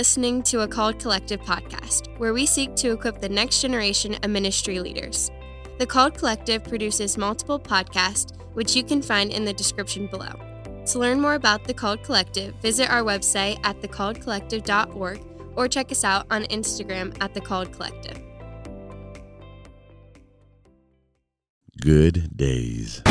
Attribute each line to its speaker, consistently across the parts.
Speaker 1: listening to a Called Collective podcast, where we seek to equip the next generation of ministry leaders. The Called Collective produces multiple podcasts, which you can find in the description below. To learn more about the Called Collective, visit our website at thecalledcollective.org or check us out on Instagram at The Called Collective.
Speaker 2: Good days.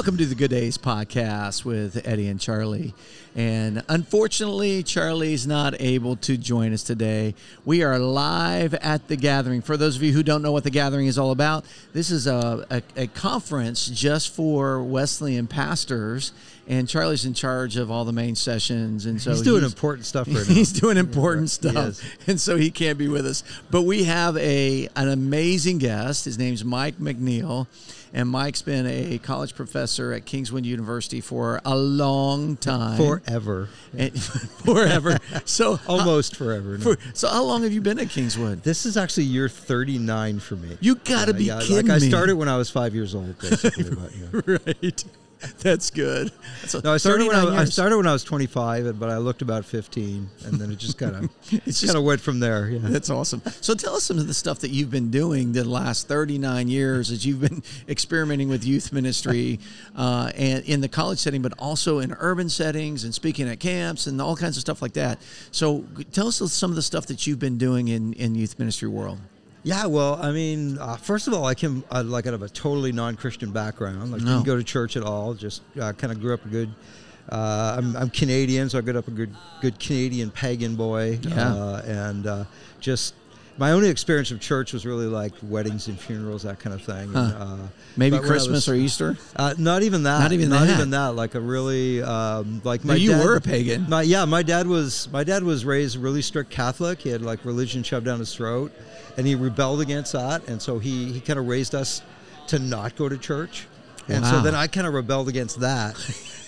Speaker 2: Welcome to the Good Days podcast with Eddy and Charlie. And unfortunately, Charlie's not able to join us today. We are live at the gathering. For those of you who don't know what the gathering is all about, this is a, a, a conference just for Wesleyan pastors. And Charlie's in charge of all the main sessions, and so
Speaker 3: he's doing important stuff right now.
Speaker 2: He's doing important stuff, and so he can't be with us. But we have a an amazing guest. His name's Mike MacNeil, and Mike's been a college professor at Kingswood University for a long time,
Speaker 3: forever,
Speaker 2: And- forever. So
Speaker 3: almost forever. now.
Speaker 2: for, so how long have you been at Kingswood?
Speaker 3: this is actually year 39 for me.
Speaker 2: You gotta be
Speaker 3: yeah,
Speaker 2: kidding
Speaker 3: Like I started when I was five years old, basically. but, yeah.
Speaker 2: right. That's good. So
Speaker 3: No, I started when I, I started when I was 25, but I looked about 15, and then it just kind of
Speaker 2: It's just
Speaker 3: kind of went from there. Yeah.
Speaker 2: That's awesome. So tell us some of the stuff that you've been doing the last 39 years as you've been experimenting with youth ministry uh, and in the college setting, but also in urban settings and speaking at camps and all kinds of stuff like that. So tell us some of the stuff that you've been doing in, in youth ministry world.
Speaker 3: Yeah, well, I mean, uh, first of all, I came uh, like out of a totally non-Christian background. Like,
Speaker 2: No.
Speaker 3: didn't go to church at all. Just uh, kind of grew up a good. Uh, I'm, I'm Canadian, so I grew up a good, good Canadian pagan boy.
Speaker 2: Yeah.
Speaker 3: Uh, and uh, just my only experience of church was really like weddings and funerals, that kind of thing. And, uh,
Speaker 2: Maybe
Speaker 3: but when I
Speaker 2: Christmas
Speaker 3: was-
Speaker 2: or Easter?
Speaker 3: Uh, not even that.
Speaker 2: Not even
Speaker 3: Not
Speaker 2: that.
Speaker 3: even that. Like a really um, like my.
Speaker 2: No, you
Speaker 3: dad,
Speaker 2: were a pagan.
Speaker 3: My yeah, my dad was my dad was raised really strict Catholic. He had like religion shoved down his throat, and he rebelled against that. And so he he kind of raised us to not go to church. And
Speaker 2: Wow.
Speaker 3: so then I kind of rebelled against that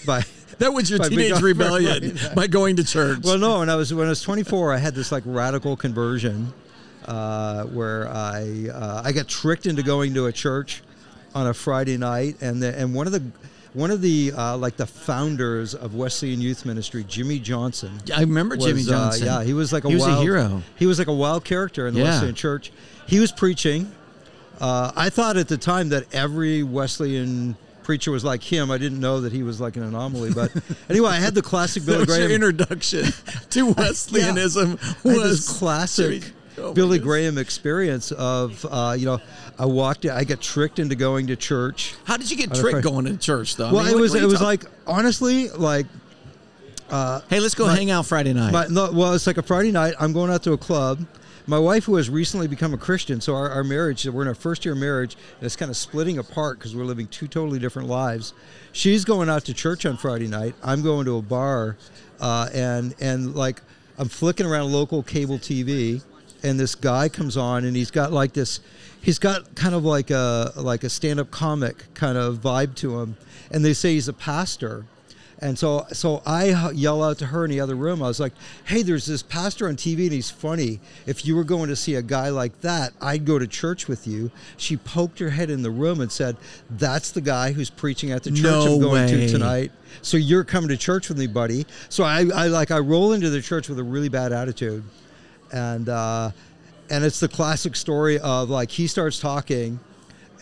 Speaker 3: by.
Speaker 2: That was your
Speaker 3: by
Speaker 2: teenage rebellion
Speaker 3: right.
Speaker 2: by going to church.
Speaker 3: Well, no. When I was when I was 24, I had this like radical conversion, uh, where I uh, I got tricked into going to a church on a Friday night, and the, and one of the one of the uh, like the founders of Wesleyan Youth Ministry, Jimmy Johnson.
Speaker 2: I remember
Speaker 3: was,
Speaker 2: Jimmy
Speaker 3: uh,
Speaker 2: Johnson.
Speaker 3: yeah, he was like a
Speaker 2: He was a
Speaker 3: wild,
Speaker 2: hero.
Speaker 3: He was like a wild character in the
Speaker 2: Yeah.
Speaker 3: Wesleyan church. He was preaching. Uh, I thought at the time that every Wesleyan preacher was like him. I didn't know that he was like an anomaly. But anyway, I had the classic Billy
Speaker 2: that was your
Speaker 3: Graham.
Speaker 2: introduction to Wesleyanism.
Speaker 3: Had
Speaker 2: was
Speaker 3: classic
Speaker 2: Oh
Speaker 3: Billy. Graham experience of uh, you know I walked I got tricked into going to church.
Speaker 2: How did you get tricked going to church though? I
Speaker 3: Well,
Speaker 2: mean,
Speaker 3: it was it was like honestly like
Speaker 2: hey, let's go hang out Friday night.
Speaker 3: my, no, well it's like a Friday night. I'm going out to a club. My wife, who has recently become a Christian, so our, our marriage, we're in our first year of marriage, and it's kind of splitting apart because we're living two totally different lives. She's going out to church on Friday night. I'm going to a bar, uh, and and like I'm flicking around local cable TV, and this guy comes on, and he's got like this, he's got kind of like a like a stand-up comic kind of vibe to him, and they say he's a pastor. And so, so I yell out to her in the other room. I was like, "Hey, there's this pastor on TV, and he's funny. If you were going to see a guy like that, I'd go to church with you." She poked her head in the room and said, "That's the guy who's preaching at the church
Speaker 2: No
Speaker 3: I'm going
Speaker 2: way.
Speaker 3: to tonight. So you're coming to church with me, buddy." So I, I like, I roll into the church with a really bad attitude, and uh, and it's the classic story of like he starts talking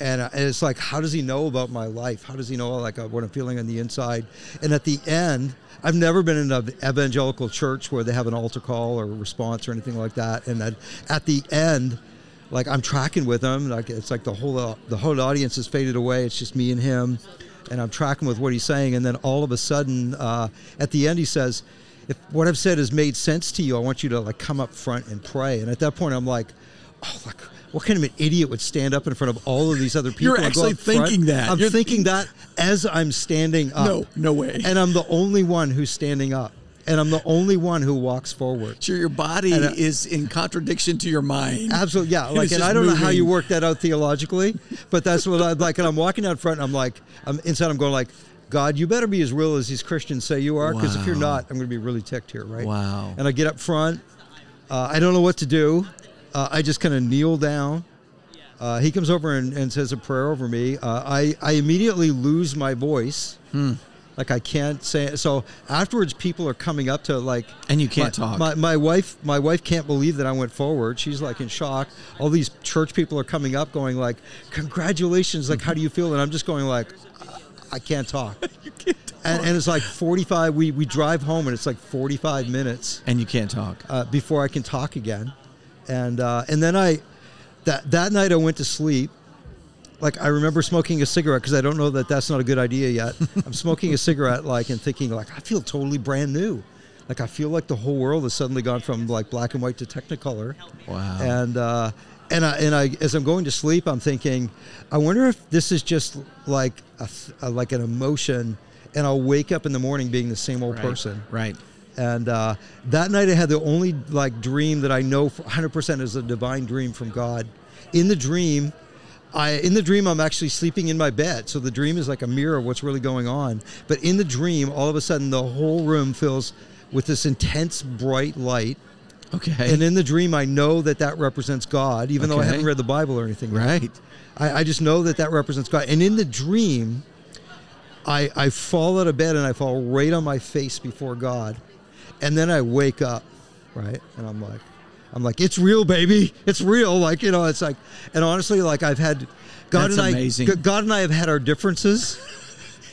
Speaker 3: and, uh, and it's like how does he know about my life? How does he know like uh, what i'm feeling on the inside? And at the end i've never been in an evangelical church where they have an altar call or response or anything like that and at, at the end like i'm tracking with him like it's like the whole uh, the whole audience has faded away. It's just me and him and i'm tracking with what he's saying. And then all of a sudden uh, at the end he says if what i've said has made sense to you i want you to like come up front and pray and at that point i'm like oh like what kind of an idiot would stand up in front of all of these other people?
Speaker 2: You're actually
Speaker 3: up front?
Speaker 2: thinking that.
Speaker 3: I'm
Speaker 2: You're
Speaker 3: thinking that as I'm standing up.
Speaker 2: No, no way.
Speaker 3: And I'm the only one who's standing up, and I'm the only one who walks forward.
Speaker 2: Sure, your body
Speaker 3: And, uh,
Speaker 2: is in contradiction to your mind.
Speaker 3: Absolutely, yeah. Like, and I don't know how you work that out theologically, but that's what I'm like. And I'm walking out front, and I'm like, I'm inside. I'm going like, God, you better be as real as these Christians say you are, because if you're not, I'm going to be really ticked here, right?
Speaker 2: Wow.
Speaker 3: And I get up front. Uh, I don't know what to do. uh, I just kind of kneel down. Uh, he comes over and, and says a prayer over me. Uh, I, I immediately lose my voice.
Speaker 2: Hmm.
Speaker 3: Like I can't say it. So afterwards, people are coming up to like,
Speaker 2: And you can't
Speaker 3: my,
Speaker 2: talk.
Speaker 3: My, my wife, my wife can't believe that I went forward. She's like in shock. All these church people are coming up, going like, "Congratulations! Like, how do you feel?" And I'm just going like, "I can't talk."
Speaker 2: you can't talk.
Speaker 3: And, and it's like 45. We we drive home, and it's like 45 minutes
Speaker 2: and you can't talk.
Speaker 3: uh, before I can talk again. And uh, and then I that that night I went to sleep. Like I remember smoking a cigarette because I don't know that that's not a good idea yet. I'm smoking a cigarette like and thinking like I feel totally brand new. Like I feel like the whole world has suddenly gone from like black and white to Technicolor.
Speaker 2: Wow.
Speaker 3: And uh, and I and I as I'm going to sleep, I'm thinking, I wonder if this is just like a, a like an emotion, and I'll wake up in the morning being the same old
Speaker 2: Right.
Speaker 3: person.
Speaker 2: Right.
Speaker 3: And uh, that night, I had the only like dream that I know 100% is a divine dream from God. In the dream, I in the dream I'm actually sleeping in my bed, so the dream is like a mirror of what's really going on. But in the dream, all of a sudden, the whole room fills with this intense bright light.
Speaker 2: Okay.
Speaker 3: And in the dream, I know that that represents God, even though I haven't read the Bible or anything. yet.
Speaker 2: right.
Speaker 3: I, I just know that that represents God. And in the dream, I, I fall out of bed and I fall right on my face before God. And then I wake up, right? And I'm like, I'm like, it's real, baby. It's real. Like, you know, it's like, and honestly, like I've had, God
Speaker 2: That's
Speaker 3: and
Speaker 2: amazing.
Speaker 3: I, God and I have had our differences.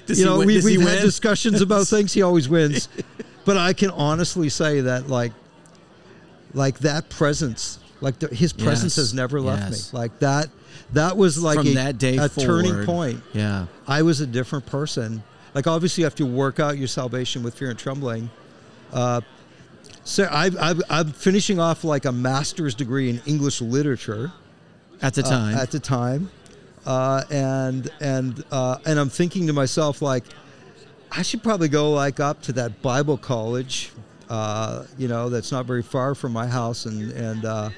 Speaker 3: You know,
Speaker 2: win-
Speaker 3: we, we've had discussions about things. He always wins. but I can honestly say that, like, like that presence, like the, his presence
Speaker 2: Yes,
Speaker 3: has never left
Speaker 2: yes.
Speaker 3: me. Like that, that was like
Speaker 2: From
Speaker 3: a,
Speaker 2: that day
Speaker 3: a
Speaker 2: forward.
Speaker 3: turning point.
Speaker 2: Yeah.
Speaker 3: I was a different person. Like obviously, you have to work out your salvation with fear and trembling. Uh, so I, I, I'm finishing off like a master's degree in English literature
Speaker 2: At the
Speaker 3: uh,
Speaker 2: time.
Speaker 3: at the time, uh, and and uh, and I'm thinking to myself like, I should probably go like up to that Bible college, uh, you know, that's not very far from my house, and and uh,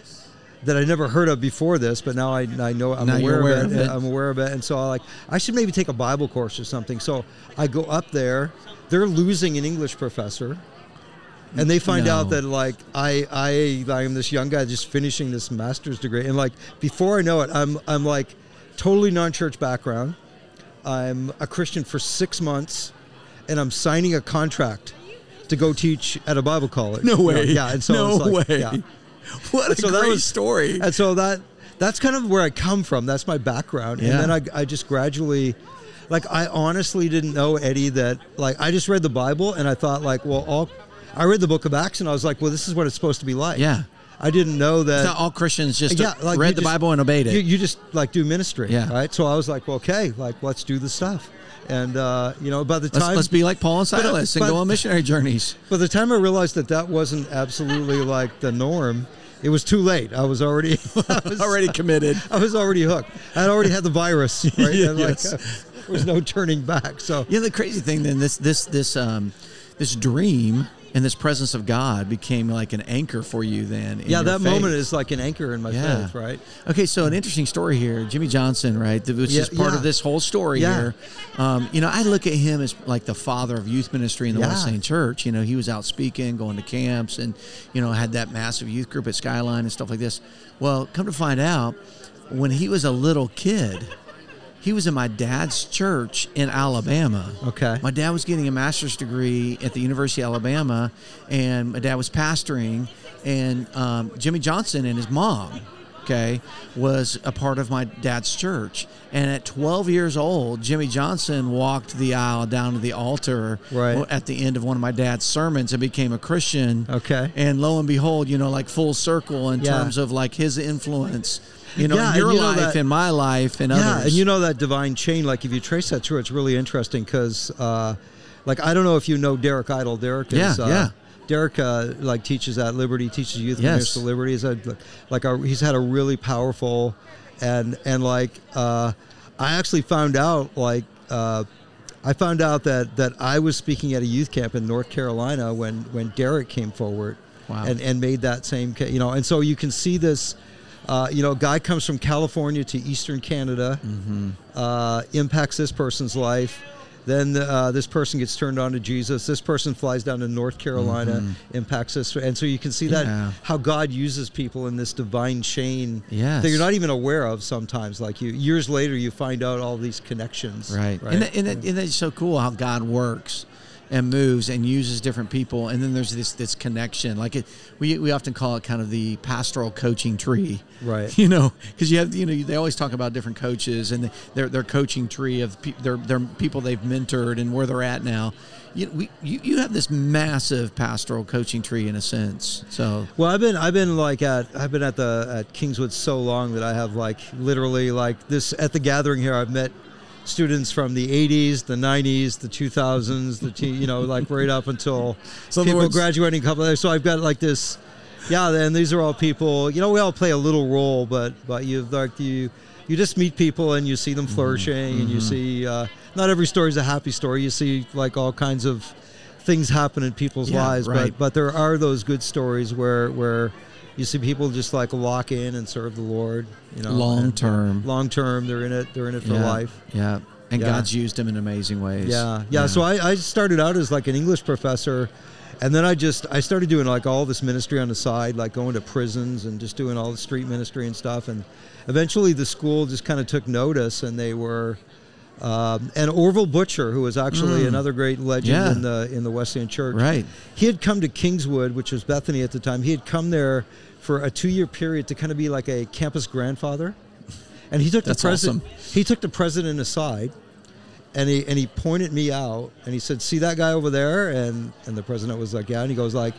Speaker 3: that I never heard of before this, but now I, I know I'm aware,
Speaker 2: aware
Speaker 3: of,
Speaker 2: of
Speaker 3: it.
Speaker 2: it.
Speaker 3: I'm aware of it, and so I like I should maybe take a Bible course or something. So I go up there. They're losing an English professor. And they find
Speaker 2: No.
Speaker 3: out that like I I I am this young guy just finishing this master's degree, and like before I know it, I'm I'm like totally non-church background. I'm a Christian for six months, and I'm signing a contract to go teach at a Bible college.
Speaker 2: no
Speaker 3: You know,
Speaker 2: way.
Speaker 3: yeah, and so
Speaker 2: no
Speaker 3: it's like,
Speaker 2: way.
Speaker 3: yeah.
Speaker 2: What a
Speaker 3: So
Speaker 2: great
Speaker 3: was-
Speaker 2: story.
Speaker 3: And so that that's kind of where I come from. That's my background.
Speaker 2: Yeah.
Speaker 3: And then I, I just gradually like I honestly didn't know Eddy that like I just read the Bible and I thought like, well all I read the book of Acts and I was like, well this is what it's supposed to be like.
Speaker 2: Yeah.
Speaker 3: I didn't know that
Speaker 2: Not all Christians just
Speaker 3: yeah, like
Speaker 2: read the
Speaker 3: just-
Speaker 2: Bible and obeyed it.
Speaker 3: You, you just like do ministry,
Speaker 2: Yeah.
Speaker 3: right? So I was like, well, okay, like let's do the stuff. And uh, you know, by the
Speaker 2: let's,
Speaker 3: time
Speaker 2: let's be like Paul and
Speaker 3: But, uh,
Speaker 2: Silas and
Speaker 3: but-
Speaker 2: go on missionary journeys.
Speaker 3: by the time I realized that that wasn't absolutely like the norm, it was too late. I was already I was,
Speaker 2: Already committed.
Speaker 3: I was already hooked. I had already had the virus, right? And like, uh, there was no turning back. So
Speaker 2: Yeah, the crazy thing then this this this um this dream and this presence of God became like an anchor for you then. in
Speaker 3: yeah, that
Speaker 2: faith.
Speaker 3: moment is like an anchor in my
Speaker 2: Yeah.
Speaker 3: faith, right?
Speaker 2: Okay, so an interesting story here, Jimmy Johnson, right? Which
Speaker 3: Yeah,
Speaker 2: is part
Speaker 3: yeah.
Speaker 2: of this whole story here. Um, you know, I look at him as like the father of youth ministry in the. Wesleyan Church. You know, he was out speaking, going to camps, and you know had that massive youth group at Skyline and stuff like this. Well, come to find out, when he was a little kid, he was in my dad's church in Alabama.
Speaker 3: Okay.
Speaker 2: My dad was getting a master's degree at the University of Alabama, and my dad was pastoring, and um, Jimmy Johnson and his mom, okay, was a part of my dad's church. And at 12 years old, Jimmy Johnson walked the aisle down to the altar
Speaker 3: Right.
Speaker 2: at the end of one of my dad's sermons and became a Christian.
Speaker 3: Okay.
Speaker 2: And lo and behold, you know, like full circle in
Speaker 3: Yeah.
Speaker 2: terms of like his influence, you know,
Speaker 3: Yeah,
Speaker 2: in your
Speaker 3: you know
Speaker 2: life,
Speaker 3: that-
Speaker 2: in my life, and
Speaker 3: yeah,
Speaker 2: others.
Speaker 3: and you know that divine chain. Like if you trace that through, it's really interesting because, uh, like, I don't know if you know Derek Idle. Derek is,
Speaker 2: Yeah,
Speaker 3: uh,
Speaker 2: yeah.
Speaker 3: Derek uh, like teaches at Liberty, teaches youth
Speaker 2: Yes.
Speaker 3: at Liberty. He's had like a, he's had a really powerful, and and like uh, I actually found out like. Uh, I found out that, that I was speaking at a youth camp in North Carolina when, when Derek came forward
Speaker 2: Wow.
Speaker 3: and, and made that same, you know, and so you can see this, uh, you know, guy comes from California to Eastern Canada,
Speaker 2: Mm-hmm.
Speaker 3: uh, impacts this person's life. Then uh, this person gets turned on to Jesus. This person flies down to North Carolina, impacts us, and so you can see that
Speaker 2: Mm-hmm. Yeah.
Speaker 3: how God uses people in this divine chain
Speaker 2: Yes.
Speaker 3: that you're not even aware of. Sometimes, like you years later, you find out all these connections.
Speaker 2: Right. And, that, and, that, and that's so cool how God works and moves and uses different people. And then there's this this connection. Like it, we, we often call it kind of the pastoral coaching tree.
Speaker 3: Right.
Speaker 2: You know, because you have, you know, they always talk about different coaches and their, their coaching tree of pe- their, their people they've mentored and where they're at now. You, we, you, you have this massive pastoral coaching tree in a sense. So,
Speaker 3: Well, I've been I've been like at I've been at the at Kingswood so long that I have like literally like this at the gathering here I've met students from the 80s, the 90s, the 2000s, the t- you know like right up until
Speaker 2: So
Speaker 3: people
Speaker 2: words-
Speaker 3: graduating a couple. Of, so I've got like this, yeah. And these are all people. You know, we all play a little role, but but you like you you just meet people and you see them flourishing and you see uh, not every story is a happy story. You see like all kinds of things happen in people's
Speaker 2: Yeah,
Speaker 3: lives,
Speaker 2: right.
Speaker 3: but but there are those good stories where where you see people just like lock in and serve the Lord. You know,
Speaker 2: Long term.
Speaker 3: long term, they're in it. They're in it for
Speaker 2: yeah,
Speaker 3: life.
Speaker 2: Yeah. And
Speaker 3: Yeah.
Speaker 2: God's used them in amazing ways.
Speaker 3: Yeah, yeah. So I, I started out as like an English professor, and then I just I started doing like all this ministry on the side, like going to prisons and just doing all the street ministry and stuff. And eventually, the school just kind of took notice, and they were. Um, and Orville Butcher, who was actually another great legend
Speaker 2: Mm. Yeah.
Speaker 3: in the in the Wesleyan Church,
Speaker 2: Right.
Speaker 3: He had come to Kingswood, which was Bethany at the time. He had come there for a two year period to kind of be like a campus grandfather, and he took
Speaker 2: That's
Speaker 3: the president.
Speaker 2: awesome.
Speaker 3: He took the president aside, and he and he pointed me out and he said, "See that guy over there?" And and the president was like, "Yeah." And he goes like,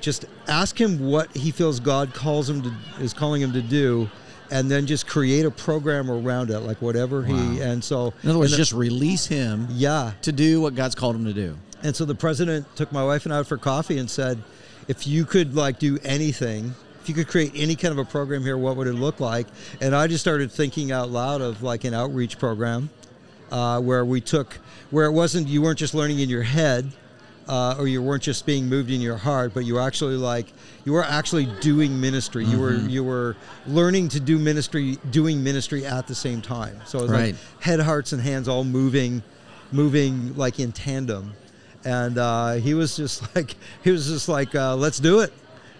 Speaker 3: "Just ask him what he feels God calls him to is calling him to do." And then just create a program around it, like whatever he. And so,
Speaker 2: In other words,
Speaker 3: the-
Speaker 2: just release him
Speaker 3: yeah,
Speaker 2: to do what God's called him to do.
Speaker 3: and so the president took my wife and I out for coffee and said, if you could like do anything, if you could create any kind of a program here, what would it look like? And I just started thinking out loud of like an outreach program uh, where we took, where it wasn't, you weren't just learning in your head uh, or you weren't just being moved in your heart, but you were actually like, you were actually doing ministry. You were, you were learning to do ministry, doing ministry at the same time. So it was
Speaker 2: Right.
Speaker 3: like head, hearts, and hands all moving, moving like in tandem. And uh, he was just like, he was just like, uh, let's do it.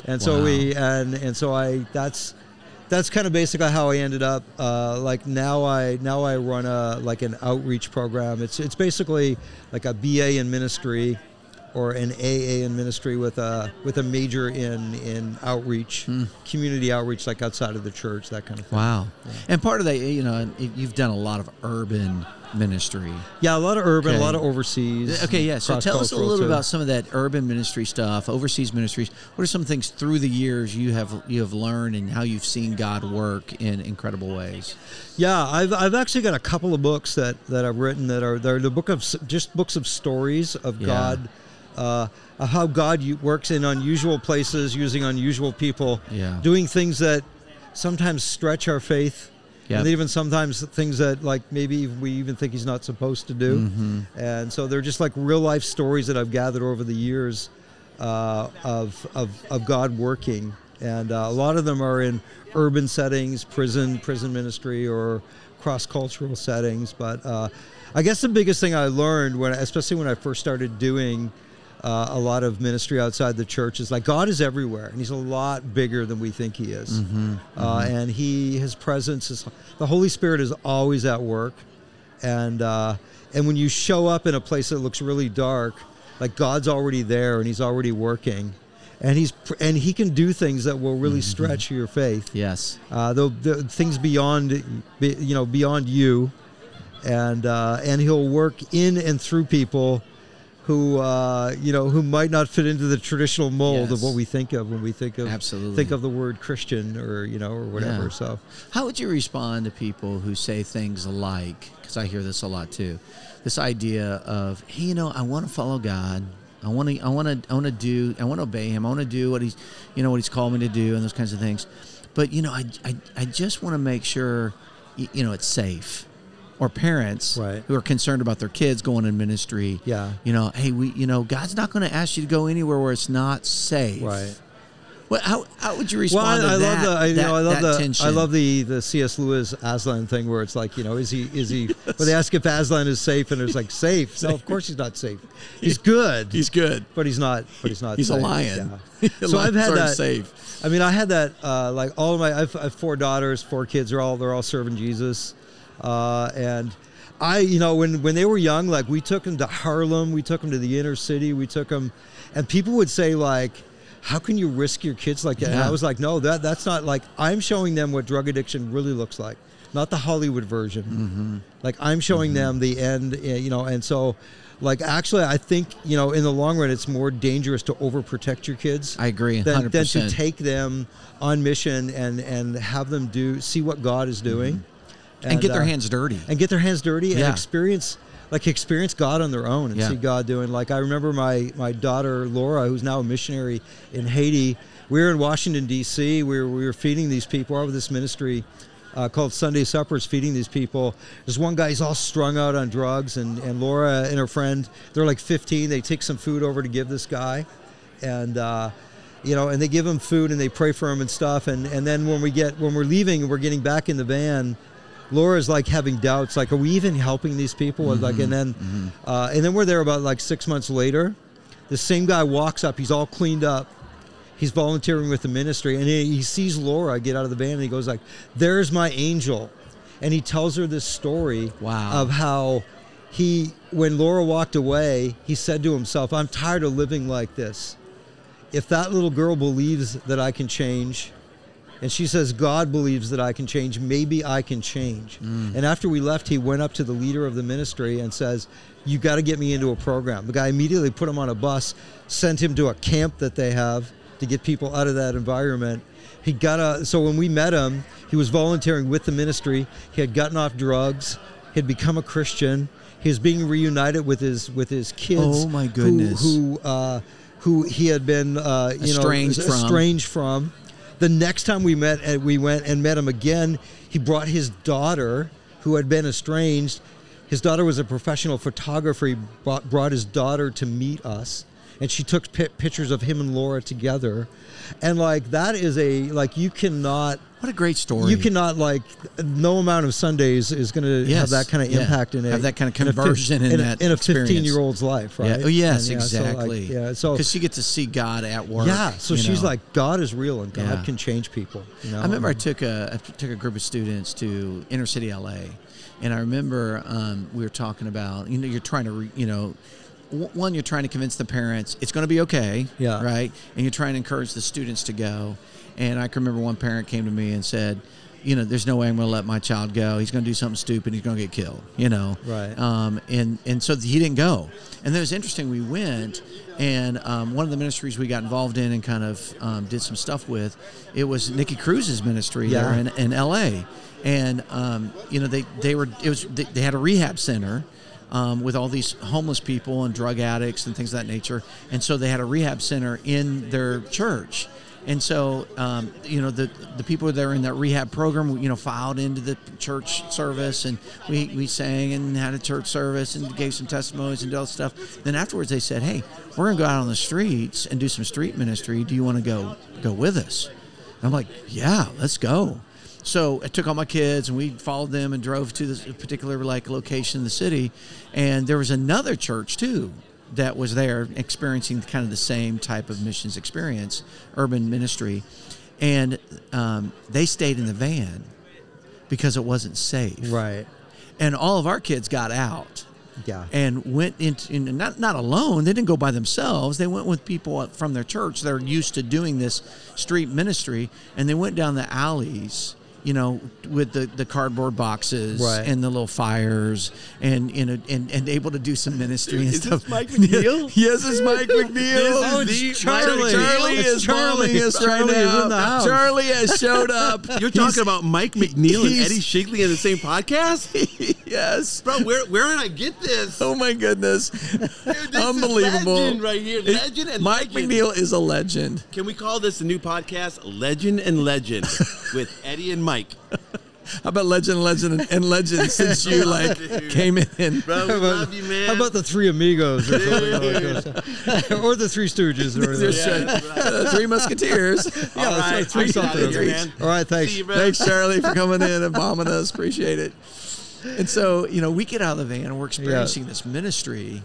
Speaker 3: And so we, and and so I, that's, that's kind of basically how I ended up. Uh, like now I now I run a like an outreach program. It's it's basically like a BA in ministry, or an AA in ministry with a with a major in in outreach, hmm. community outreach, like outside of the church, that kind of thing.
Speaker 2: Wow. And part of that, you know, you've done a lot of urban ministry.
Speaker 3: Yeah, a lot of urban,
Speaker 2: Okay.
Speaker 3: a lot of overseas.
Speaker 2: Uh, okay, yeah. So tell us a little
Speaker 3: too.
Speaker 2: about some of that urban ministry stuff, overseas ministries. What are some things through the years you have you have learned and how you've seen God work in incredible ways?
Speaker 3: Yeah, I've, I've actually got a couple of books that, that I've written that are they're the book of just books of stories of
Speaker 2: Yeah.
Speaker 3: God, uh, how God works in unusual places, using unusual people,
Speaker 2: Yeah.
Speaker 3: doing things that sometimes stretch our faith,
Speaker 2: Yep.
Speaker 3: and even sometimes things that like maybe we even think He's not supposed to do.
Speaker 2: Mm-hmm.
Speaker 3: And so they're just like real life stories that I've gathered over the years uh, of, of of God working, and uh, a lot of them are in urban settings, prison, prison ministry, or cross cultural settings. But uh, I guess the biggest thing I learned when, especially when I first started doing. Uh, a lot of ministry outside the church is like God is everywhere, and He's a lot bigger than we think He is. Uh, and He, His presence is, the Holy Spirit is always at work, and uh, and when you show up in a place that looks really dark, like God's already there and He's already working, and He's and He can do things that will really stretch your faith.
Speaker 2: Yes.
Speaker 3: Uh, the, the things beyond, be- you know, beyond you, and uh, and He'll work in and through people who uh, you know who might not fit into the traditional mold
Speaker 2: Yes.
Speaker 3: of what we think of when we think of
Speaker 2: Absolutely.
Speaker 3: think of the word Christian or you know or whatever.
Speaker 2: Yeah.
Speaker 3: So.
Speaker 2: How would you respond to people who say things like, because I hear this a lot too, this idea of, hey, you know, I want to follow God. I want to, I want to, I want to do, I want to obey Him. I want to do what He's, you know, what He's called me to do, and those kinds of things. But you know, I, I, I just want to make sure, you know, it's safe. Or parents
Speaker 3: Right.
Speaker 2: who are concerned about their kids going in ministry.
Speaker 3: Yeah.
Speaker 2: You know, hey, we, you know, God's not going to ask you to go anywhere where it's not safe.
Speaker 3: Right.
Speaker 2: Well, how, how would you
Speaker 3: Well,
Speaker 2: respond
Speaker 3: I, I
Speaker 2: to
Speaker 3: love
Speaker 2: that?
Speaker 3: the I, you
Speaker 2: that,
Speaker 3: know I love the
Speaker 2: tension?
Speaker 3: I love the the C.S. Lewis Aslan thing where it's like you know is he is he but they ask if Aslan is safe and it's like safe no of course he's not safe he's good
Speaker 2: He's good.
Speaker 3: but he's not but he's not
Speaker 2: He's a lion.
Speaker 3: Yeah. so I've had that
Speaker 2: safe.
Speaker 3: I mean I had that uh, like all of my I've, I have four daughters four kids are all they're all serving Jesus uh, and I you know when when they were young like we took them to Harlem we took them to the inner city we took them and people would say like how can you risk your kids like that? And I was like, no, that that's not like I'm showing them what drug addiction really looks like, not the Hollywood version.
Speaker 2: Mm-hmm.
Speaker 3: Like I'm showing them the end, eh, you know. And so, like actually, I think you know in the long run, it's more dangerous to overprotect your kids.
Speaker 2: I agree,
Speaker 3: Than, than to take them on mission and and have them do see what God is doing,
Speaker 2: Mm-hmm. And, get their
Speaker 3: uh,
Speaker 2: hands dirty.
Speaker 3: and get their hands dirty
Speaker 2: Yeah.
Speaker 3: and experience like experience God on their own and
Speaker 2: Yeah.
Speaker 3: see God doing like I remember my my daughter Laura who's now a missionary in Haiti we were in Washington D.C. we were, we were feeding these people over this ministry uh, called Sunday Suppers feeding these people there's one guy he's all strung out on drugs and, and Laura and her friend they're like 15 they take some food over to give this guy and uh, you know and they give him food and they pray for him and stuff and and then when we get when we're leaving and we're getting back in the van Laura's like having doubts, like, are we even helping these people? Like, and then, uh, and then we're there about like six months later. The same guy walks up. He's all cleaned up. He's volunteering with the ministry, and he, he sees Laura get out of the van, and he goes like, "There's my angel," and he tells her this story
Speaker 2: Wow.
Speaker 3: of how he, when Laura walked away, he said to himself, "I'm tired of living like this. If that little girl believes that I can change." And she says, God believes that I can change. Maybe I can change. And after we left, he went up to the leader of the ministry and says, You got to get me into a program. The guy immediately put him on a bus, sent him to a camp that they have to get people out of that environment. He got a, so when we met him, he was volunteering with the ministry. He had gotten off drugs, he had become a Christian. He was being reunited with his with his kids.
Speaker 2: Oh, my
Speaker 3: who-
Speaker 2: goodness.
Speaker 3: Who uh, who he had been uh, you
Speaker 2: Estranged
Speaker 3: know
Speaker 2: from.
Speaker 3: estranged from. The next time we met, and we went and met him again. He brought his daughter, who had been estranged. His daughter was a professional photographer. He brought, brought his daughter to meet us, and she took pi- pictures of him and Laura together. And like that is a like you cannot
Speaker 2: What a great story.
Speaker 3: you cannot like no amount of Sundays is going to
Speaker 2: Yes,
Speaker 3: have that kind of
Speaker 2: yeah.
Speaker 3: impact in it.
Speaker 2: Have that kind of
Speaker 3: in a
Speaker 2: conversion in
Speaker 3: a-
Speaker 2: that
Speaker 3: in a fifteen year old's life, right?
Speaker 2: Yeah. Oh, yes,
Speaker 3: And, yeah, so, like,
Speaker 2: exactly.
Speaker 3: yeah, so
Speaker 2: because she gets to see God at work.
Speaker 3: yeah, so she's
Speaker 2: know.
Speaker 3: like, God is real and God can change people. You know?
Speaker 2: I remember I took a I took a group of students to inner city LA, and I remember um, we were talking about you know you're trying to re, you know one you're trying to convince the parents it's going to be okay
Speaker 3: Yeah.
Speaker 2: right and you're trying to encourage the students to go, and I can remember one parent came to me and said. You know, there's no way I'm going to let my child go. He's going to do something stupid. He's going to get killed. You know,
Speaker 3: Right.
Speaker 2: Um, and and so he didn't go. And then it was interesting. We went, and um, one of the ministries we got involved in and kind of um, did some stuff with, it was Nicky Cruz's ministry
Speaker 3: Yeah.
Speaker 2: there in, in L.A. And um, you know they they were it was they, they had a rehab center. Um, with all these homeless people and drug addicts and things of that nature, and so they had a rehab center in their church, and so um, you know the the people that are in that rehab program, you know, filed into the church service, and we, we sang and had a church service and gave some testimonies and all that stuff. Then afterwards, they said, "Hey, we're gonna go out on the streets and do some street ministry. Do you want to go go with us?" And I'm like, "Yeah, let's go." So I took all my kids and we followed them and drove to this particular like location in the city, and there was another church too that was there experiencing kind of the same type of missions experience, urban ministry, and um, they stayed in the van because it wasn't safe.
Speaker 3: right.
Speaker 2: And all of our kids got out
Speaker 3: Yeah.
Speaker 2: and went into in, not not alone. They didn't go by themselves. They went with people from their church that are used to doing this street ministry, and they went down the alleys. You know, with the, the cardboard boxes
Speaker 3: Right.
Speaker 2: and the little fires, and you know, and, and able to do some ministry and
Speaker 4: Is
Speaker 2: stuff.
Speaker 4: Mike MacNeil?
Speaker 2: yes, it's Mike
Speaker 4: MacNeil.
Speaker 3: Oh,
Speaker 4: is
Speaker 3: it's Charlie.
Speaker 2: Charlie
Speaker 3: It's
Speaker 2: is
Speaker 3: Charlie.
Speaker 2: us right
Speaker 3: Charlie is
Speaker 2: now.
Speaker 3: in the house.
Speaker 2: Charlie has showed up.
Speaker 4: You're talking about Mike MacNeil and Eddy Shigley in the same podcast?
Speaker 2: yes.
Speaker 4: Bro, where where did I get this?
Speaker 2: Oh my goodness!
Speaker 4: Dude, this
Speaker 2: Unbelievable.
Speaker 4: Is legend right here. Legend and
Speaker 2: Mike
Speaker 4: legend.
Speaker 2: MacNeil is a legend.
Speaker 4: Can we call this a new podcast? Legend and Legend with Eddy and Mike.
Speaker 2: How about legend, legend, and legend since you like came in?
Speaker 4: Bro, we
Speaker 3: How about,
Speaker 4: love you, man.
Speaker 3: how about the Three Amigos or something? or the Three Stooges. Or
Speaker 2: There's
Speaker 3: yeah,
Speaker 2: uh, Three Musketeers.
Speaker 3: yeah,
Speaker 4: All
Speaker 3: that's
Speaker 4: right,
Speaker 3: right, three something.
Speaker 4: it, man.
Speaker 3: All right, thanks.
Speaker 4: See you, bro.
Speaker 2: Thanks, Charlie, for coming in and bombing us. Appreciate it. And so, you know, we get out of the van and we're experiencing this ministry,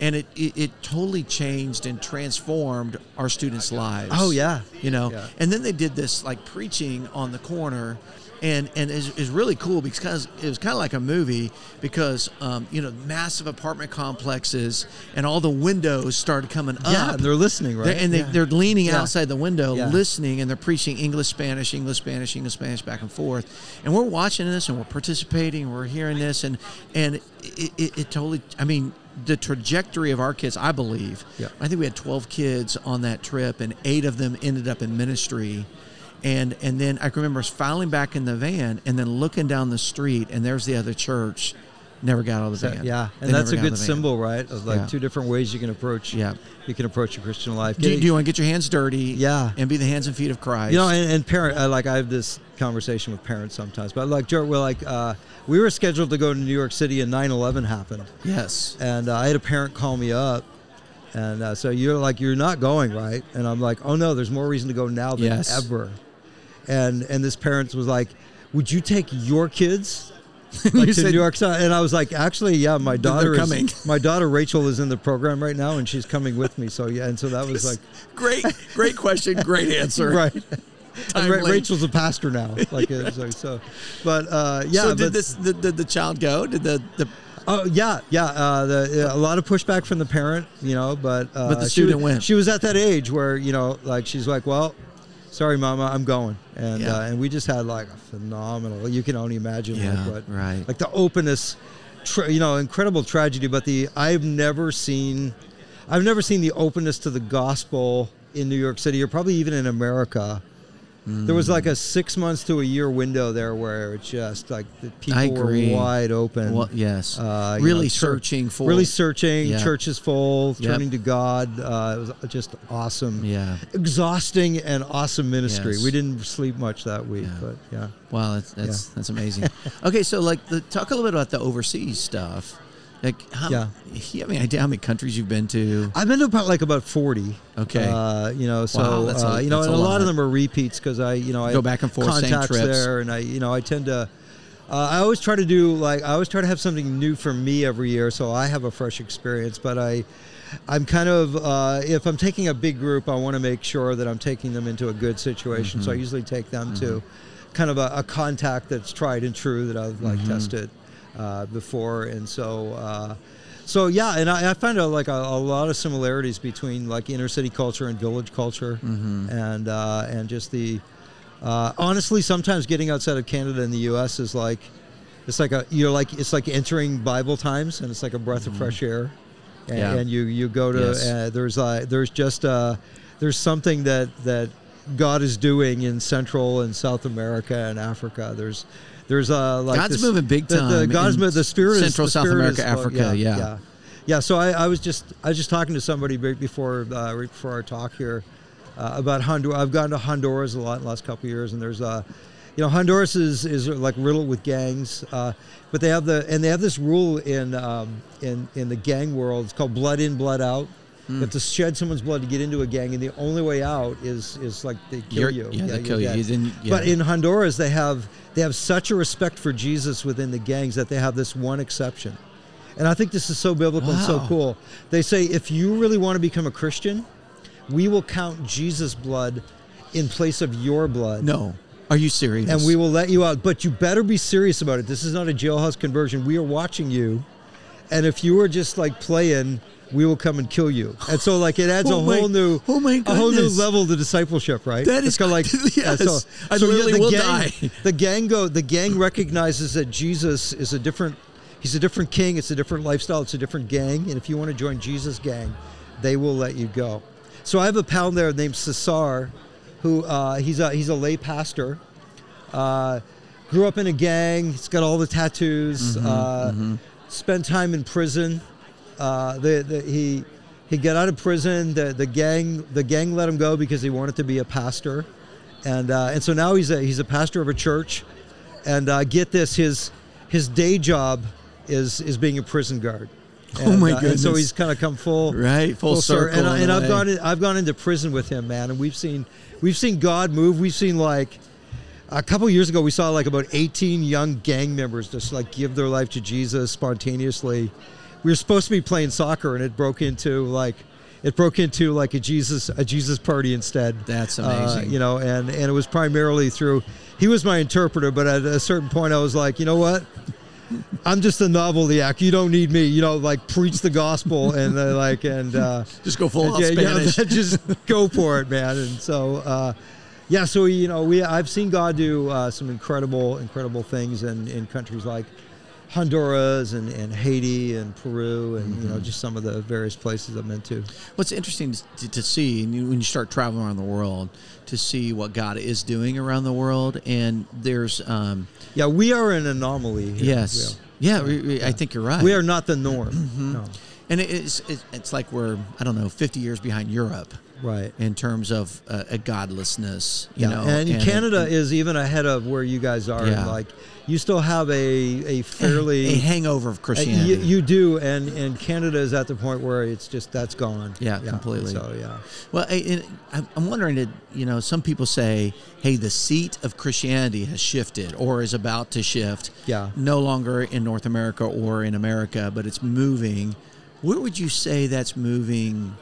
Speaker 2: and it, it, it totally changed and transformed our students' oh lives.
Speaker 3: Oh, yeah.
Speaker 2: You know,
Speaker 3: Yeah.
Speaker 2: and then they did this like preaching on the corner. And, and is is really cool because it was kind of like a movie because um, you know massive apartment complexes and all the windows started coming
Speaker 3: Yeah,
Speaker 2: up
Speaker 3: and they're listening, right?
Speaker 2: they're- and they,
Speaker 3: Yeah.
Speaker 2: they're leaning
Speaker 3: Yeah.
Speaker 2: outside the window,
Speaker 3: Yeah.
Speaker 2: listening, and they're preaching English, Spanish, English, Spanish, English, Spanish, back and forth. And we're watching this, and we're participating, and we're hearing this, and and it, it, it totally. I mean, the trajectory of our kids, I believe.
Speaker 3: Yeah.
Speaker 2: I think we had twelve kids on that trip, and eight of them ended up in ministry. And and then I remember us filing back in the van, and then looking down the street, and there's the other church. Never got out of the van.
Speaker 3: yeah,
Speaker 2: They
Speaker 3: and that's a good
Speaker 2: of the van.
Speaker 3: symbol, right? Of like
Speaker 2: Yeah.
Speaker 3: two different ways you can approach.
Speaker 2: Yeah.
Speaker 3: you can approach a Christian life.
Speaker 2: Do, do you want to get your hands dirty?
Speaker 3: Yeah.
Speaker 2: And be the hands and feet of Christ.
Speaker 3: You know, and, and parent, uh, like I have this conversation with parents sometimes, but like, we're like, uh, we were scheduled to go to New York City and 9/11 happened,
Speaker 2: yes.
Speaker 3: and uh, I had a parent call me up, and uh, so you're like, you're not going, right? And I'm like, oh no, there's more reason to go now than
Speaker 2: Yes.
Speaker 3: ever, and and this parent was like, would you take your kids?
Speaker 2: You
Speaker 3: to New York City, and I was like, actually, yeah, my daughter is
Speaker 2: coming.
Speaker 3: my daughter Rachel is in the program right now, and she's coming with me. So yeah, and so that was like,
Speaker 2: Great, great question, great answer.
Speaker 3: right. And Ra- Rachel's a pastor now, like uh, so. so but uh, yeah,
Speaker 2: so did
Speaker 3: but,
Speaker 2: this did, did the child go? Did the, the
Speaker 3: Oh yeah, yeah. Uh, the, a lot of pushback from the parent, you know, but uh,
Speaker 2: But the student
Speaker 3: was,
Speaker 2: went.
Speaker 3: She was at that age where you know, like she's like, well, sorry, mama, I'm going, and
Speaker 2: Yeah.
Speaker 3: uh, and we just had like a phenomenal. You can only imagine
Speaker 2: Yeah,
Speaker 3: like what,
Speaker 2: right.
Speaker 3: like the openness, tra- you know, incredible tragedy. But the I've never seen, I've never seen the openness to the gospel in New York City, or probably even in America. There was like a six months to a year window there where it's just like the people were wide open.
Speaker 2: well, yes,
Speaker 3: Uh,
Speaker 2: really
Speaker 3: know,
Speaker 2: searching for
Speaker 3: really searching.
Speaker 2: Yeah.
Speaker 3: Churches full,
Speaker 2: Yep.
Speaker 3: turning to God. Uh, it was just awesome.
Speaker 2: Yeah.
Speaker 3: exhausting and awesome ministry.
Speaker 2: Yes.
Speaker 3: We didn't sleep much that week,
Speaker 2: Yeah.
Speaker 3: but yeah.
Speaker 2: Wow, that's that's, that's amazing. okay, so like the, talk a little bit about the overseas stuff. Like how
Speaker 3: Yeah.
Speaker 2: you have any idea how many countries you've been to?
Speaker 3: I've been to about like about forty.
Speaker 2: Okay.
Speaker 3: Uh, you know, so
Speaker 2: Wow, that's a-
Speaker 3: uh, you know,
Speaker 2: that's
Speaker 3: and
Speaker 2: a
Speaker 3: a lot
Speaker 2: lot.
Speaker 3: of them are repeats because I, you know, I
Speaker 2: Go back and forth, same trips.
Speaker 3: there, and I, you know, I tend to. Uh, I always try to do like I always try to have something new for me every year, so I have a fresh experience. But I, I'm kind of uh, if I'm taking a big group, I want to make sure that I'm taking them into a good situation.
Speaker 2: Mm-hmm.
Speaker 3: So I usually take them to kind of a, a contact that's tried and true that I've like
Speaker 2: Mm-hmm.
Speaker 3: tested uh, before, and so. Uh, so yeah, and I, I find out like a, a lot of similarities between like inner city culture and village culture,
Speaker 2: Mm-hmm.
Speaker 3: and uh, and just the uh, honestly, sometimes getting outside of Canada and the U.S. is like it's like a you're like it's like entering Bible times, and it's like a breath of fresh air, and,
Speaker 2: Mm-hmm. Yeah.
Speaker 3: and you you go to
Speaker 2: Yes.
Speaker 3: uh, there's uh, there's just uh, there's something that that God is doing in Central and South America and Africa. There's there's uh like
Speaker 2: God's
Speaker 3: this-
Speaker 2: moving big
Speaker 3: the, the
Speaker 2: time
Speaker 3: God's
Speaker 2: in
Speaker 3: the spirit is-
Speaker 2: Central,
Speaker 3: the
Speaker 2: South
Speaker 3: spirit
Speaker 2: America,
Speaker 3: is
Speaker 2: Africa, yeah.
Speaker 3: yeah yeah so I, I was just I was just talking to somebody right before uh, right before our talk here uh, about Honduras. I've gone to Honduras a lot in the last couple of years, and there's uh, you know Honduras is, is like riddled with gangs, uh, but they have the and they have this rule in um, in in the gang world. It's called blood in, blood out.
Speaker 2: Hmm.
Speaker 3: You have to shed someone's blood to get into a gang, and the only way out is is like they kill
Speaker 2: You're-
Speaker 3: you.
Speaker 2: yeah, they kill you.
Speaker 3: dead.
Speaker 2: You didn't- yeah.
Speaker 3: But in Honduras, they have they have such a respect for Jesus within the gangs that they have this one exception. And I think this is so biblical and so cool. They say if you really want to become a Christian, we will count Jesus' blood in place of your blood.
Speaker 2: No, are you serious?
Speaker 3: And we will let you out. But you better be serious about it. This is not a jailhouse conversion. We are watching you. And if you are just like playing, we will come and kill you. And so like it adds
Speaker 2: Oh
Speaker 3: a
Speaker 2: my-
Speaker 3: whole new
Speaker 2: oh my
Speaker 3: a whole new level to discipleship, right?
Speaker 2: That
Speaker 3: It's
Speaker 2: is
Speaker 3: kinda like
Speaker 2: yes. I literally will
Speaker 3: gang,
Speaker 2: die.
Speaker 3: The gang go the gang recognizes that Jesus is a different he's a different king, it's a different lifestyle, it's a different gang, and if you want to join Jesus gang, they will let you go. So I have a pal there named Cesar, who uh, he's a he's a lay pastor. Uh, grew up in a gang. He's got all the tattoos. uh, Spent time in prison. Uh, the, the, he he got out of prison. The the gang the gang let him go because he wanted to be a pastor, and uh, and so now he's a he's a pastor of a church, and uh, get this his his day job is is being a prison guard.
Speaker 2: Oh, my
Speaker 3: uh, And so he's kind of come full
Speaker 2: Right, full circle
Speaker 3: And,
Speaker 2: in
Speaker 3: and I've gone in, I've gone into prison with him, man, and we've seen we've seen God move. We've seen like a couple years ago we saw like about 18 young gang members just like give their life to Jesus spontaneously. We were supposed to be playing soccer, and it broke into like it broke into like a Jesus a Jesus party instead.
Speaker 2: That's
Speaker 3: Uh,
Speaker 2: amazing.
Speaker 3: you know, and and it was primarily through he was my interpreter, but at a certain point I was like, you know what? I'm just a novelty act. You don't need me. You know, like preach the gospel and uh, like and uh,
Speaker 2: Just go full out
Speaker 3: yeah,
Speaker 2: Spanish.
Speaker 3: yeah, just go for it, man. And so, uh, yeah, so you know, we I've seen God do uh, some incredible, incredible things in, in countries like Honduras and, and Haiti and Peru and you
Speaker 2: Mm-hmm.
Speaker 3: know just some of the various places I've been to.
Speaker 2: What's interesting to, to see when you start traveling around the world to see what God is doing around the world, and there's um,
Speaker 3: Yeah, we are an anomaly. Here.
Speaker 2: yes, yeah, we- we- I think you're right.
Speaker 3: we are, not the norm.
Speaker 2: Mm-hmm.
Speaker 3: No.
Speaker 2: and it's it's like we're I don't know 50 years behind Europe
Speaker 3: Right.
Speaker 2: in terms of uh, a godlessness. You
Speaker 3: Yeah,
Speaker 2: know,
Speaker 3: and,
Speaker 2: and-
Speaker 3: Canada is even ahead of where you guys are.
Speaker 2: Yeah.
Speaker 3: Like, you still have a a fairly
Speaker 2: a hangover of
Speaker 3: Uh,
Speaker 2: Christianity.
Speaker 3: You, you do, and and Canada is at the point where it's just that's gone.
Speaker 2: Yeah, completely.
Speaker 3: So yeah,
Speaker 2: Well, I, I'm wondering, you know, some people say, hey, the seat of Christianity has shifted or is about to shift.
Speaker 3: Yeah.
Speaker 2: No longer in North America or in America, but it's moving. Where would you say that's moving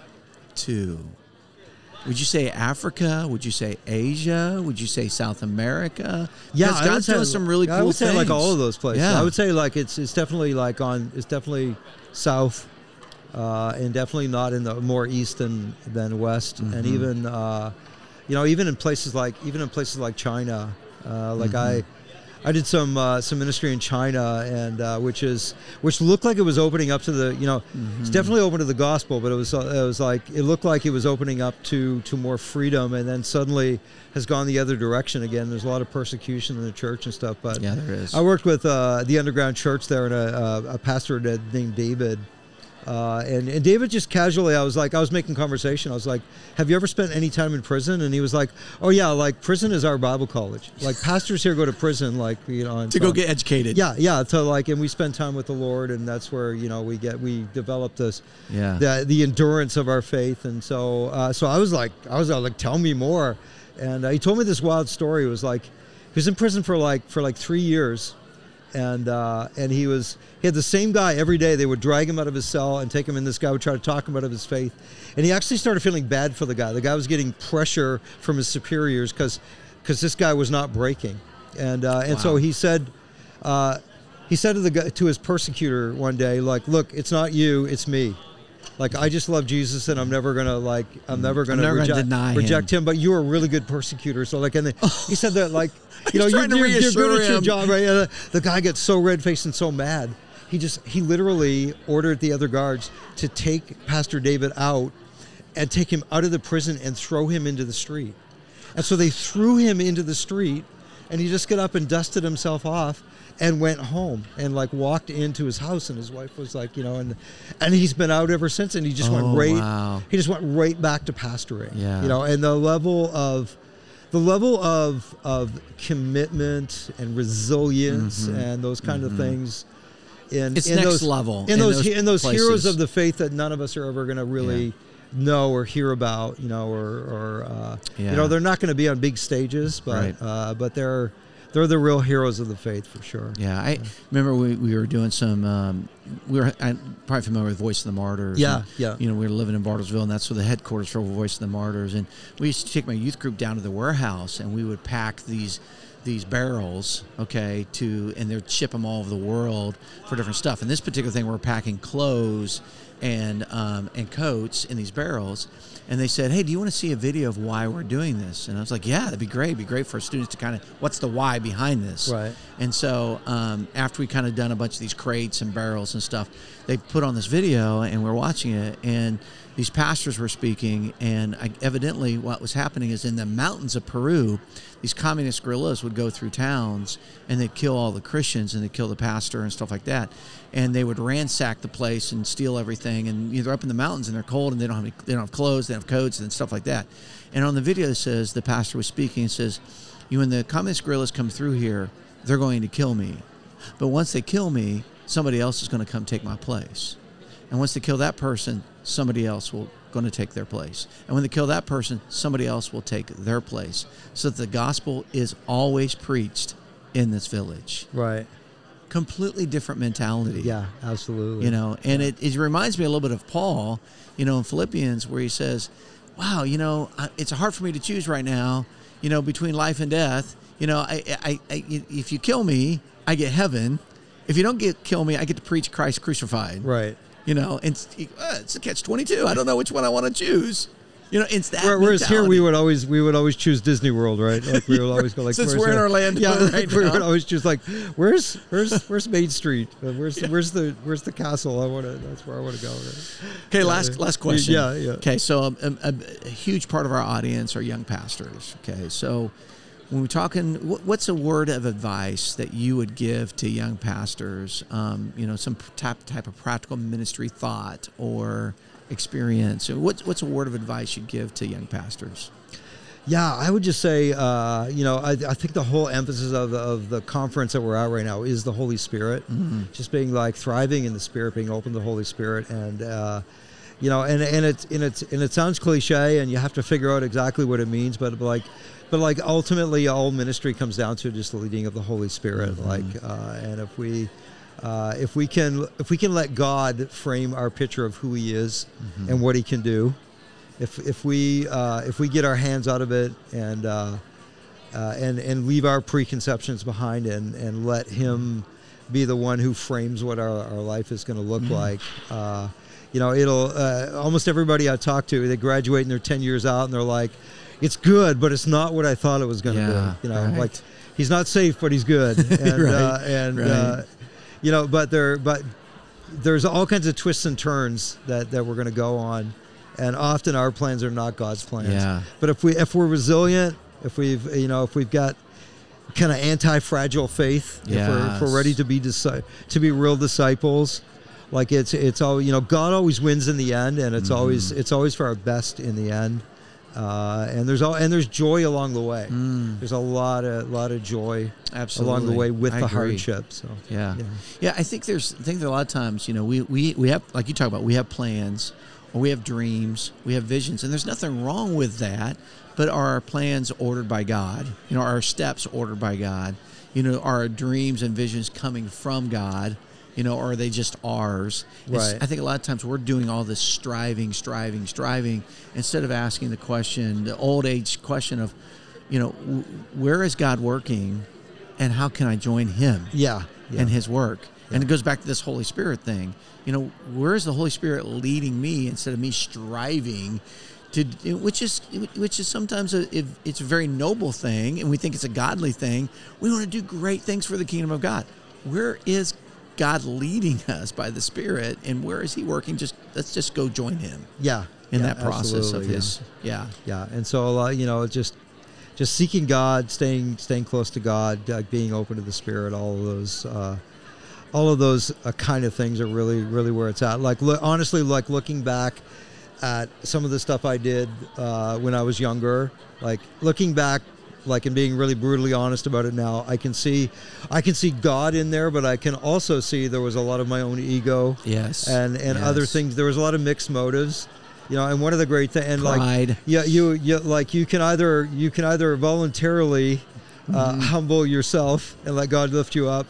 Speaker 2: to? Would you say Africa? Would you say Asia? Would you say South America?
Speaker 3: yeah.
Speaker 2: Because
Speaker 3: I
Speaker 2: God's doing some really cool
Speaker 3: I would say like all of those places.
Speaker 2: Yeah.
Speaker 3: I would say like it's it's definitely like on it's definitely south, uh, and definitely not in the more east than than west,
Speaker 2: Mm-hmm.
Speaker 3: and even uh, you know even in places like even in places like China, uh, like
Speaker 2: Mm-hmm.
Speaker 3: I. I did some uh, some ministry in China, and uh, which is which looked like it was opening up to the you know
Speaker 2: Mm-hmm.
Speaker 3: it's definitely open to the gospel, but it was uh, it was like it looked like it was opening up to to more freedom, and then suddenly has gone the other direction again. There's a lot of persecution in the church and stuff, but
Speaker 2: Yeah, there is.
Speaker 3: I worked with uh, the underground church there, and a, a, a pastor named David. Uh, and, and David just casually, I was like, I was making conversation. I was like, "Have you ever spent any time in prison?" And he was like, "Oh yeah, like prison is our Bible college. Like pastors here go to prison, like you know,
Speaker 2: to go get educated.
Speaker 3: Yeah, yeah. To like, and we spend time with the Lord, and that's where you know we get we develop this
Speaker 2: Yeah.
Speaker 3: the the endurance of our faith. And so uh, so I was like, I was like, tell me more. And uh, he told me this wild story. It was like he was in prison for like for like three years, and uh, and he was he had the same guy every day. They would drag him out of his cell and take him in. This guy would try to talk him out of his faith, and he actually started feeling bad for the guy. The guy was getting pressure from his superiors because because this guy was not breaking, and uh, and so he said. Uh, he said to the guy, to his persecutor one day, like, "Look, it's not you, it's me. Like, I just love Jesus, and I'm never gonna like, I'm never gonna,
Speaker 2: never gonna
Speaker 3: reject,
Speaker 2: deny
Speaker 3: reject him. But you're a really good persecutor. So like, and the, he said that like, you know, you're, you're, you're good at your job, right? And, uh, the guy gets so red faced and so mad. He just he literally ordered the other guards to take Pastor David out and take him out of the prison and throw him into the street. And so they threw him into the street, and he just got up and dusted himself off and went home and like walked into his house and his wife was like you know and and he's been out ever since and he just
Speaker 2: Oh,
Speaker 3: went right
Speaker 2: wow.
Speaker 3: he just went right back to pastoring
Speaker 2: Yeah.
Speaker 3: you know and the level of the level of of commitment and resilience and those kind of things in
Speaker 2: Mm-hmm. It's
Speaker 3: in
Speaker 2: next
Speaker 3: those,
Speaker 2: level
Speaker 3: in
Speaker 2: in
Speaker 3: those,
Speaker 2: those
Speaker 3: in those heroes of the faith that none of us are ever going to really know or hear about you know or or uh,
Speaker 2: Yeah.
Speaker 3: you know they're not going to be on big stages but
Speaker 2: Right.
Speaker 3: uh, but they're they're the real heroes of the faith for sure
Speaker 2: Yeah, I remember we, we were doing some. Um, we were I'm probably familiar with Voice of the Martyrs.
Speaker 3: Yeah,
Speaker 2: and,
Speaker 3: yeah.
Speaker 2: You know, we were living in Bartlesville, and that's where the headquarters for Voice of the Martyrs. And we used to take my youth group down to the warehouse, and we would pack these these barrels, okay, to and they'd ship them all over the world for different stuff. And this particular thing, we're packing clothes and um, and coats in these barrels. And they said, "Hey, do you want to see a video of why we're doing this?" And I was like, "Yeah, that'd be great. It'd be great for students to kind of what's the why behind this."
Speaker 3: Right.
Speaker 2: And so um, after we kind of done a bunch of these crates and barrels and stuff, they put on this video and we're watching it. And these pastors were speaking. And I, evidently, what was happening is in the mountains of Peru, these communist guerrillas would go through towns and they'd kill all the Christians and they'd kill the pastor and stuff like that. And they would ransack the place and steal everything. And you know, they're up in the mountains and they're cold and they don't have any, they don't have clothes, they don't have coats and stuff like that. And on the video, it says the pastor was speaking and says, "You when the communist guerrillas come through here, they're going to kill me. But once they kill me, somebody else is going to come take my place. And once they kill that person, somebody else will going to take their place. And when they kill that person, somebody else will take their place. So that the gospel is always preached in this village.
Speaker 3: Right.
Speaker 2: Completely different mentality.
Speaker 3: Yeah, absolutely.
Speaker 2: You know, and it, it reminds me a little bit of Paul, you know, in Philippians, where he says, Wow, you know, it's hard for me to choose right now, you know, between life and death. You know, I, I, I, if you kill me, I get heaven. If you don't get kill me, I get to preach Christ crucified.
Speaker 3: Right.
Speaker 2: You know, and it's, uh, it's a catch twenty two. I don't know which one I want to choose. You know, it's that.
Speaker 3: Where- Whereas here we would always we would always choose Disney World, right? Like we would always go like
Speaker 2: Since we're in Orlando
Speaker 3: yeah,
Speaker 2: right
Speaker 3: like, we would always choose like where's where's where's Main Street? Uh, Where's the, where's the where's the castle? I want to. That's where I want to go. Right?
Speaker 2: Okay, last last question.
Speaker 3: Yeah, yeah.
Speaker 2: Okay, so um, um, a, a huge part of our audience are young pastors. Okay, so when we're talking, what's a word of advice that you would give to young pastors? Um, you know, some type type of practical ministry thought or experience. What's what's a word of advice you'd give to young pastors?
Speaker 3: Yeah, I would just say, uh, you know, I, I think the whole emphasis of the, of the conference that we're at right now is the Holy Spirit, just being like thriving in the Spirit, being open to the Holy Spirit, and uh, you know, and and it and it's and it sounds cliche, and you have to figure out exactly what it means, but like, but like ultimately, all ministry comes down to just the leading of the Holy Spirit, like, uh, and if we. Uh, if we can, if we can let God frame our picture of who He is and what He can do, if if we uh, if we get our hands out of it and uh, uh, and and leave our preconceptions behind and and let him be the one who frames what our, our life is going to look like uh, you know it'll uh, almost everybody I talk to they graduate and they're 10 years out and they're like it's good but it's not what I thought it was going to
Speaker 2: Yeah,
Speaker 3: be you know
Speaker 2: right.
Speaker 3: like he's not safe but he's good. And
Speaker 2: Right,
Speaker 3: uh, and uh, you know but there but there's all kinds of twists and turns that, that we're going to go on and often our plans are not god's plans.
Speaker 2: Yeah.
Speaker 3: but if we if we're resilient if we've you know if we've got kind of anti-fragile faith if, we're, if we're ready to be disi- to be real disciples like it's it's all you know god always wins in the end and it's always
Speaker 2: Mm-hmm.
Speaker 3: it's always for our best in the end uh, and there's all and there's joy along the way there's a lot of a lot of joy Absolutely. along the
Speaker 2: Mm.
Speaker 3: Way with
Speaker 2: I
Speaker 3: the
Speaker 2: agree.
Speaker 3: hardship so
Speaker 2: Yeah.
Speaker 3: Yeah.
Speaker 2: yeah. I think there's I think that a lot of times, you know, we, we, we have like you talk about, we have plans or we have dreams, we have visions, and there's nothing wrong with that, but are our plans ordered by God? You know, are our steps ordered by God? You know, are our dreams and visions coming from God? You know, or are they just ours? It's-
Speaker 3: Right.
Speaker 2: I think a lot of times we're doing all this striving, striving, striving instead of asking the question, the old age question of, you know, w- where is God working and how can I join him?
Speaker 3: yeah, yeah.
Speaker 2: and his work. And it goes back to this Holy Spirit thing. You know, where is the Holy Spirit leading me instead of me striving to, which is which is sometimes a it, it's a very noble thing, and we think it's a godly thing. We want to do great things for the kingdom of God. Where is God leading us by the Spirit, and where is He working? Just let's just go join Him
Speaker 3: yeah
Speaker 2: in
Speaker 3: yeah,
Speaker 2: that process of
Speaker 3: yeah.
Speaker 2: His. Yeah.
Speaker 3: yeah and so uh, you know just just seeking god staying staying close to god uh, being open to the spirit all of those uh, all of those uh, kind of things are really really where it's at like look, honestly like looking back at some of the stuff i did uh, when i was younger like looking back like and being really brutally honest about it now i can see i can see god in there but i can also see there was a lot of my own ego
Speaker 2: Yes.
Speaker 3: and and other things. There was a lot of mixed motives, you know. And one of the great things, and
Speaker 2: Pride.
Speaker 3: like yeah, you you like you can either you can either voluntarily uh,
Speaker 2: Mm-hmm.
Speaker 3: humble yourself and let God lift you up.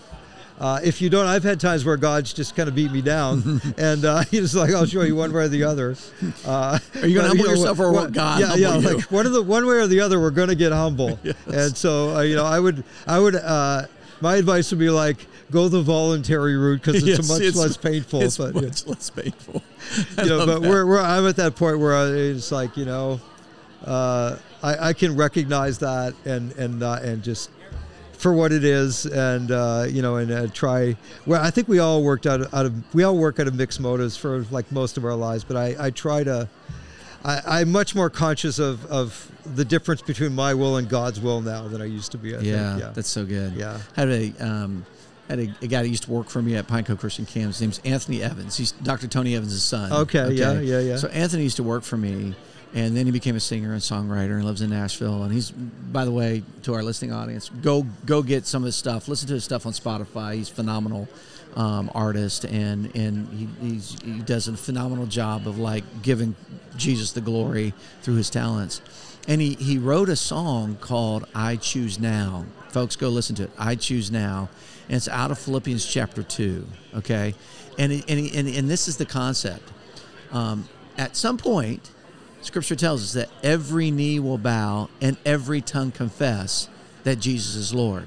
Speaker 3: Uh, if you don't, I've had times where God's just kind of beat me down, and uh, He's like, "I'll show you one way or the other." Uh,
Speaker 2: Are you gonna
Speaker 3: but,
Speaker 2: humble yourself or what? God
Speaker 3: Yeah, yeah.
Speaker 2: you?
Speaker 3: Like one of the one way or the other, we're going to get humble. And so, uh, you know, I would, I would, uh, my advice would be like, go the voluntary route because it's
Speaker 2: Yes,
Speaker 3: much
Speaker 2: it's-
Speaker 3: less painful.
Speaker 2: It's
Speaker 3: but, yeah
Speaker 2: much less painful. I
Speaker 3: you know, but
Speaker 2: that.
Speaker 3: we're, we're I'm at that point where I, it's like you know, uh, I, I can recognize that and and uh, and just for what it is, and uh, you know, and uh, try. Well, I think we all worked out of, out of we all work out of mixed motives for like most of our lives, but I, I try to. I, I'm much more conscious of, of the difference between my will and God's will now than I used to be. I
Speaker 2: yeah,
Speaker 3: think. yeah,
Speaker 2: that's so good.
Speaker 3: Yeah.
Speaker 2: had a um, had a, a guy that used to work for me at Pine Cove Christian Camp. His name's Anthony Evans. He's Dr. Tony Evans' son.
Speaker 3: Okay, yeah, yeah, yeah.
Speaker 2: So Anthony used to work for me, and then he became a singer and songwriter and lives in Nashville. And he's, by the way, to our listening audience, go go get some of his stuff. Listen to his stuff on Spotify. He's phenomenal um, artist, and and he, he does a phenomenal job of like giving Jesus the glory through his talents. And he, he wrote a song called I Choose Now. Folks, go listen to it. I Choose Now. And it's out of Philippians chapter 2. Okay? And, and, and, and this is the concept. Um, at some point, Scripture tells us that every knee will bow and every tongue confess that Jesus is Lord.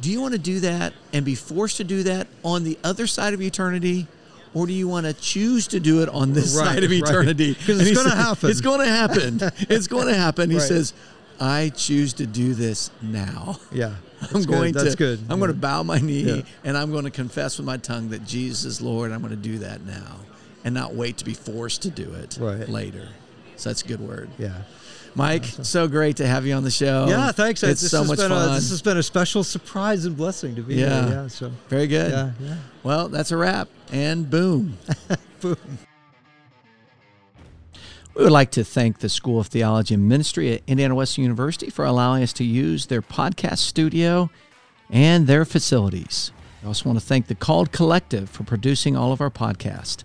Speaker 2: Do you want to do that and be forced to do that on the other side of eternity? Or do you want to choose to do it on this
Speaker 3: Right,
Speaker 2: side of eternity?
Speaker 3: Because
Speaker 2: And
Speaker 3: it's gonna happen.
Speaker 2: It's going to happen. It's going to happen. He
Speaker 3: Right.
Speaker 2: says, I choose to do this now.
Speaker 3: Yeah.
Speaker 2: I'm
Speaker 3: good.
Speaker 2: going
Speaker 3: That's
Speaker 2: to
Speaker 3: good.
Speaker 2: I'm
Speaker 3: Yeah.
Speaker 2: going to bow my knee
Speaker 3: Yeah.
Speaker 2: and I'm going to confess with my tongue that Jesus is Lord. I'm going to do that now and not wait to be forced to do it
Speaker 3: Right.
Speaker 2: later. So that's a good word.
Speaker 3: Yeah.
Speaker 2: Mike, so great to have you on the show.
Speaker 3: Yeah, thanks.
Speaker 2: It's
Speaker 3: this
Speaker 2: so
Speaker 3: has
Speaker 2: much
Speaker 3: been
Speaker 2: fun.
Speaker 3: A, this has been a special surprise and blessing to be
Speaker 2: Yeah.
Speaker 3: here. Yeah. So
Speaker 2: Very good.
Speaker 3: yeah, yeah.
Speaker 2: Well, that's a wrap. And boom.
Speaker 3: Boom.
Speaker 2: We would like to thank the School of Theology and Ministry at Indiana Wesleyan University for allowing us to use their podcast studio and their facilities. We also want to thank the Called Collective for producing all of our podcasts.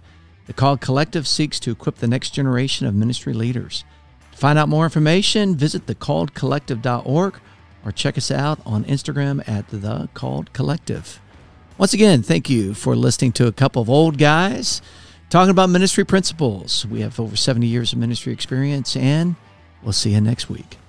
Speaker 2: The Called Collective seeks to equip the next generation of ministry leaders. To find out more information, visit thecalledcollective.org or check us out on Instagram at The Called Collective. Once again, thank you for listening to a couple of old guys talking about ministry principles. We have over 70 years of ministry experience, and we'll see you next week.